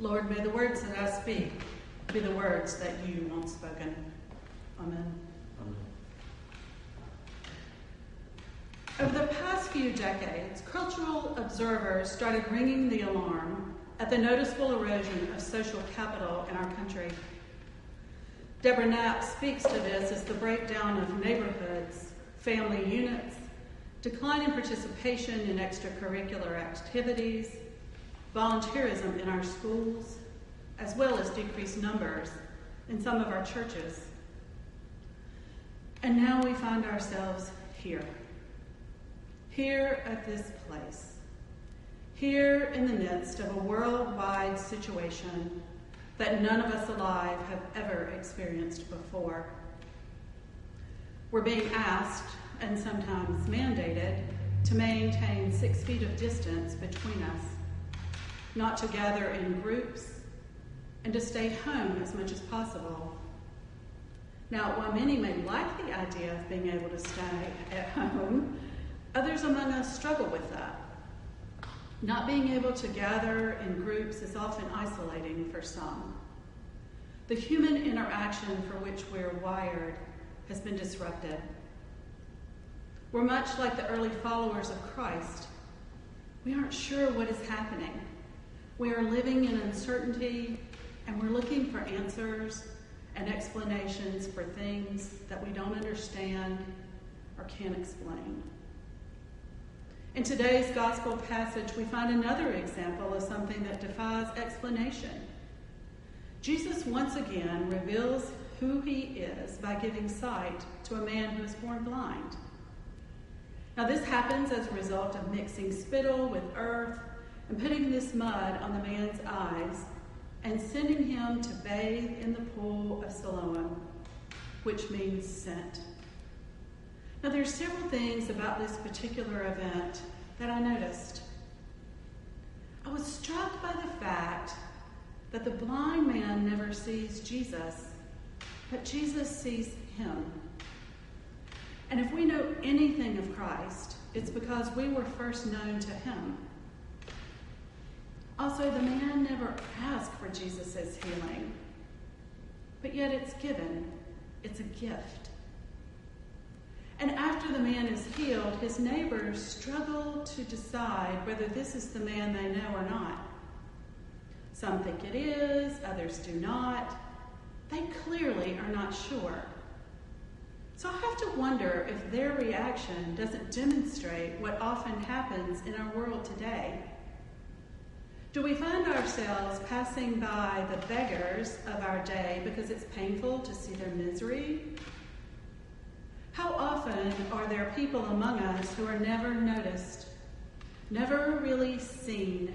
Lord, may the words that I speak be the words that you want spoken. Amen. Amen. Over the past few decades, cultural observers started ringing the alarm at the noticeable erosion of social capital in our country. Deborah Knapp speaks to this as the breakdown of neighborhoods, family units, decline in participation in extracurricular activities, volunteerism in our schools, as well as decreased numbers in some of our churches. And now we find ourselves here, here at this place, here in the midst of a worldwide situation that none of us alive have ever experienced before. We're being asked, and sometimes mandated, to maintain six feet of distance between us, not to gather in groups, and to stay home as much as possible. Now, while many may like the idea of being able to stay at home, others among us struggle with that. Not being able to gather in groups is often isolating for some. The human interaction for which we're wired has been disrupted. We're much like the early followers of Christ. We aren't sure what is happening. We are living in uncertainty and we're looking for answers and explanations for things that we don't understand or can't explain. In today's gospel passage, we find another example of something that defies explanation. Jesus once again reveals who he is by giving sight to a man who is born blind. Now, this happens as a result of mixing spittle with earth and putting this mud on the man's eyes and sending him to bathe in the pool of Siloam, which means sent. Now, there's several things about this particular event that I noticed. I was struck by the fact that the blind man never sees Jesus, but Jesus sees him. And if we know anything of Christ, it's because we were first known to him. Also, the man never asked for Jesus' healing, but yet it's given, it's a gift. And after the man is healed, his neighbors struggle to decide whether this is the man they know or not. Some think it is, others do not. They clearly are not sure. So I have to wonder if their reaction doesn't demonstrate what often happens in our world today. Do we find ourselves passing by the beggars of our day because it's painful to see their misery? How often are there people among us who are never noticed, never really seen,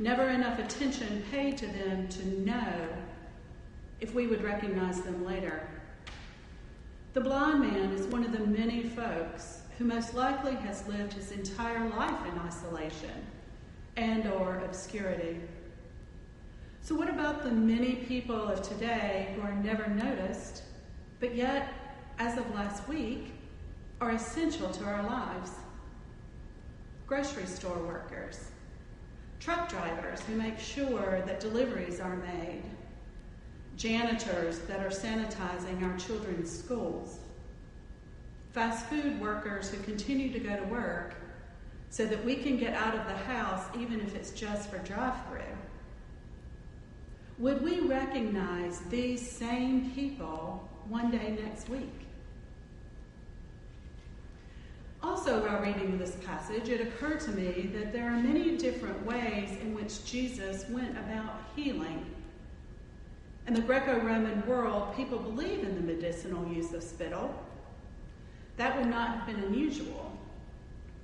never enough attention paid to them to know if we would recognize them later? The blind man is one of the many folks who most likely has lived his entire life in isolation and or obscurity. So what about the many people of today who are never noticed, but yet, as of last week, are essential to our lives? Grocery store workers, truck drivers who make sure that deliveries are made, janitors that are sanitizing our children's schools, fast food workers who continue to go to work so that we can get out of the house even if it's just for drive through. Would we recognize these same people one day next week? Also, while reading this passage, it occurred to me that there are many different ways in which Jesus went about healing. In the Greco Roman world, people believe in the medicinal use of spittle. That would not have been unusual.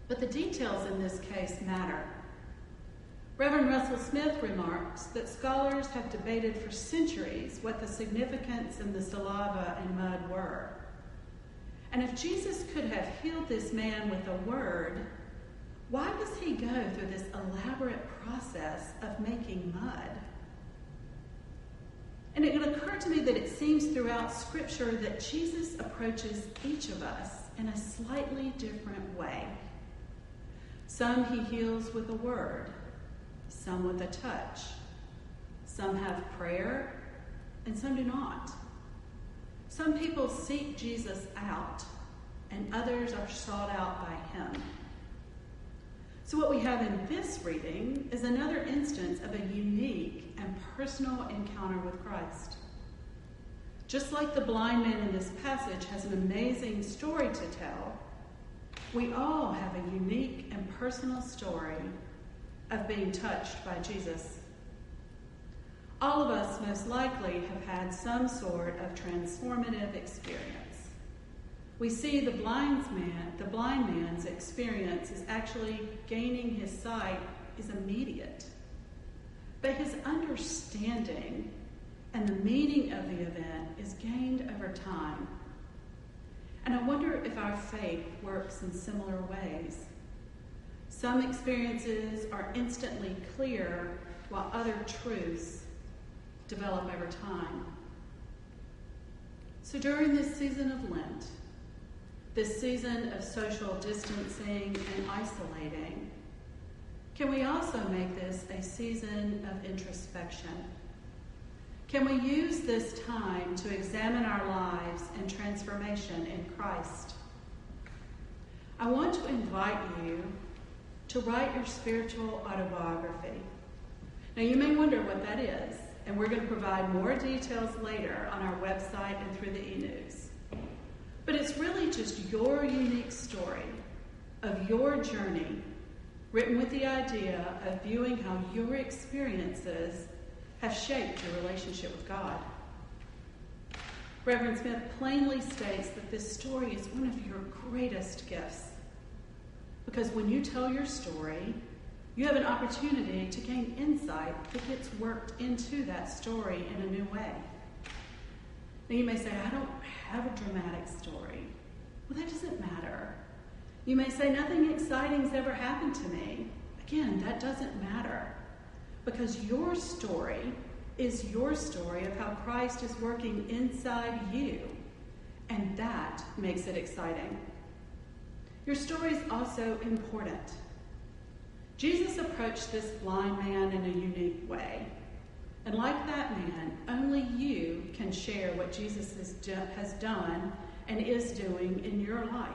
But the details in this case matter. Reverend Russell Smith remarks that scholars have debated for centuries what the significance in the saliva and mud were. And if Jesus could have healed this man with a word, why does he go through this elaborate process of making mud? And it occurred to me that it seems throughout Scripture that Jesus approaches each of us in a slightly different way. Some he heals with a word, some with a touch, Some have prayer, and some do not. Some people seek Jesus out, and others are sought out by him. So, what we have in this reading is another instance of a unique and personal encounter with Christ. Just like the blind man in this passage has an amazing story to tell, we all have a unique and personal story of being touched by Jesus. All of us most likely have had some sort of transformative experience. We see the blind man, the blind man's experience is actually gaining his sight is immediate. But his understanding and the meaning of the event is gained over time. And I wonder if our faith works in similar ways. Some experiences are instantly clear, while other truths develop over time. So during this season of Lent, this season of social distancing and isolating, can we also make this a season of introspection? Can we use this time to examine our lives and transformation in Christ? I want to invite you to write your spiritual autobiography. Now, you may wonder what that is, and we're going to provide more details later on our website and through the e news. But it's really just your unique story of your journey, written with the idea of viewing how your experiences have shaped your relationship with God. Reverend Smith plainly states that this story is one of your greatest gifts. Because when you tell your story, you have an opportunity to gain insight that gets worked into that story in a new way. Now you may say, I don't have a dramatic story. Well, that doesn't matter. You may say, nothing exciting's ever happened to me. Again, that doesn't matter. Because your story is your story of how Christ is working inside you. And that makes it exciting. Your story is also important. Jesus approached this blind man in a unique way. And like that man, only you can share what Jesus has done and is doing in your life.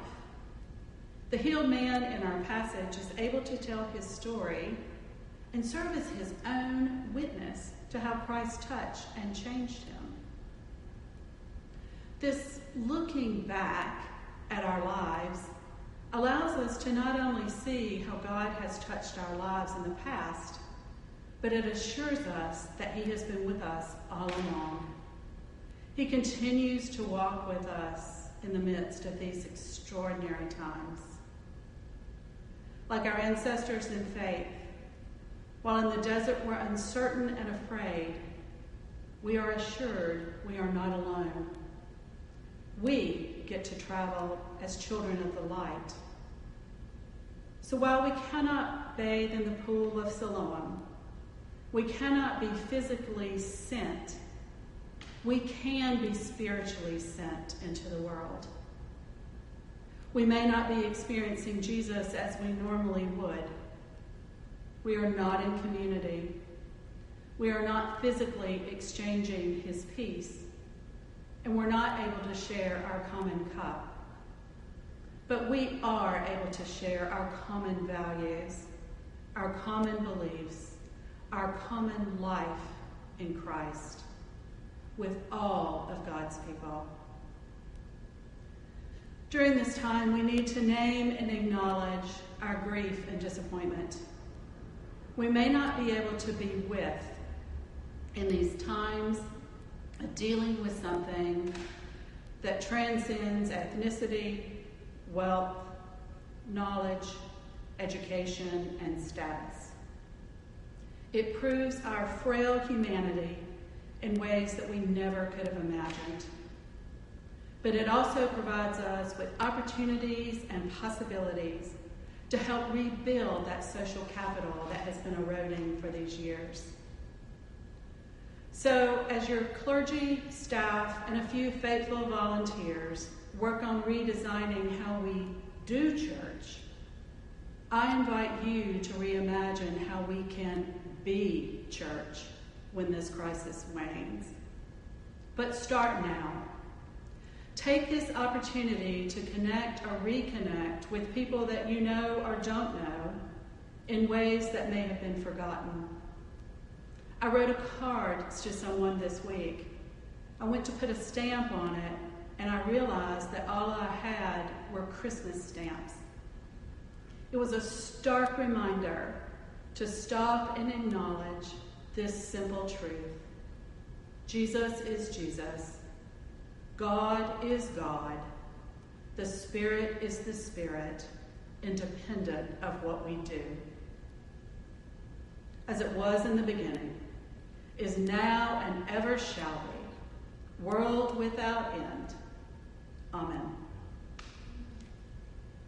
The healed man in our passage is able to tell his story and serve as his own witness to how Christ touched and changed him. This looking back at our lives allows us to not only see how God has touched our lives in the past, but it assures us that He has been with us all along. He continues to walk with us in the midst of these extraordinary times. Like our ancestors in faith, while in the desert we're uncertain and afraid, we are assured we are not alone. We get to travel as children of the light. So while we cannot bathe in the pool of Siloam, we cannot be physically sent. We can be spiritually sent into the world. We may not be experiencing Jesus as we normally would. We are not in community. We are not physically exchanging his peace. And we're not able to share our common cup. But we are able to share our common values, our common beliefs, our common life in Christ with all of God's people. During this time, we need to name and acknowledge our grief and disappointment. We may not be able to be with in these times a dealing with something that transcends ethnicity, wealth, knowledge, education, and status. It proves our frail humanity in ways that we never could have imagined. But it also provides us with opportunities and possibilities to help rebuild that social capital that has been eroding for these years. So, as your clergy, staff, and a few faithful volunteers work on redesigning how we do church, I invite you to reimagine how we can be church when this crisis wanes. But start now. Take this opportunity to connect or reconnect with people that you know or don't know in ways that may have been forgotten. I wrote a card to someone this week. I went to put a stamp on it, and I realized that all I had were Christmas stamps. It was a stark reminder to stop and acknowledge this simple truth Jesus is Jesus. God is God. The Spirit is the Spirit, independent of what we do. As it was in the beginning, is now, and ever shall be, world without end. Amen.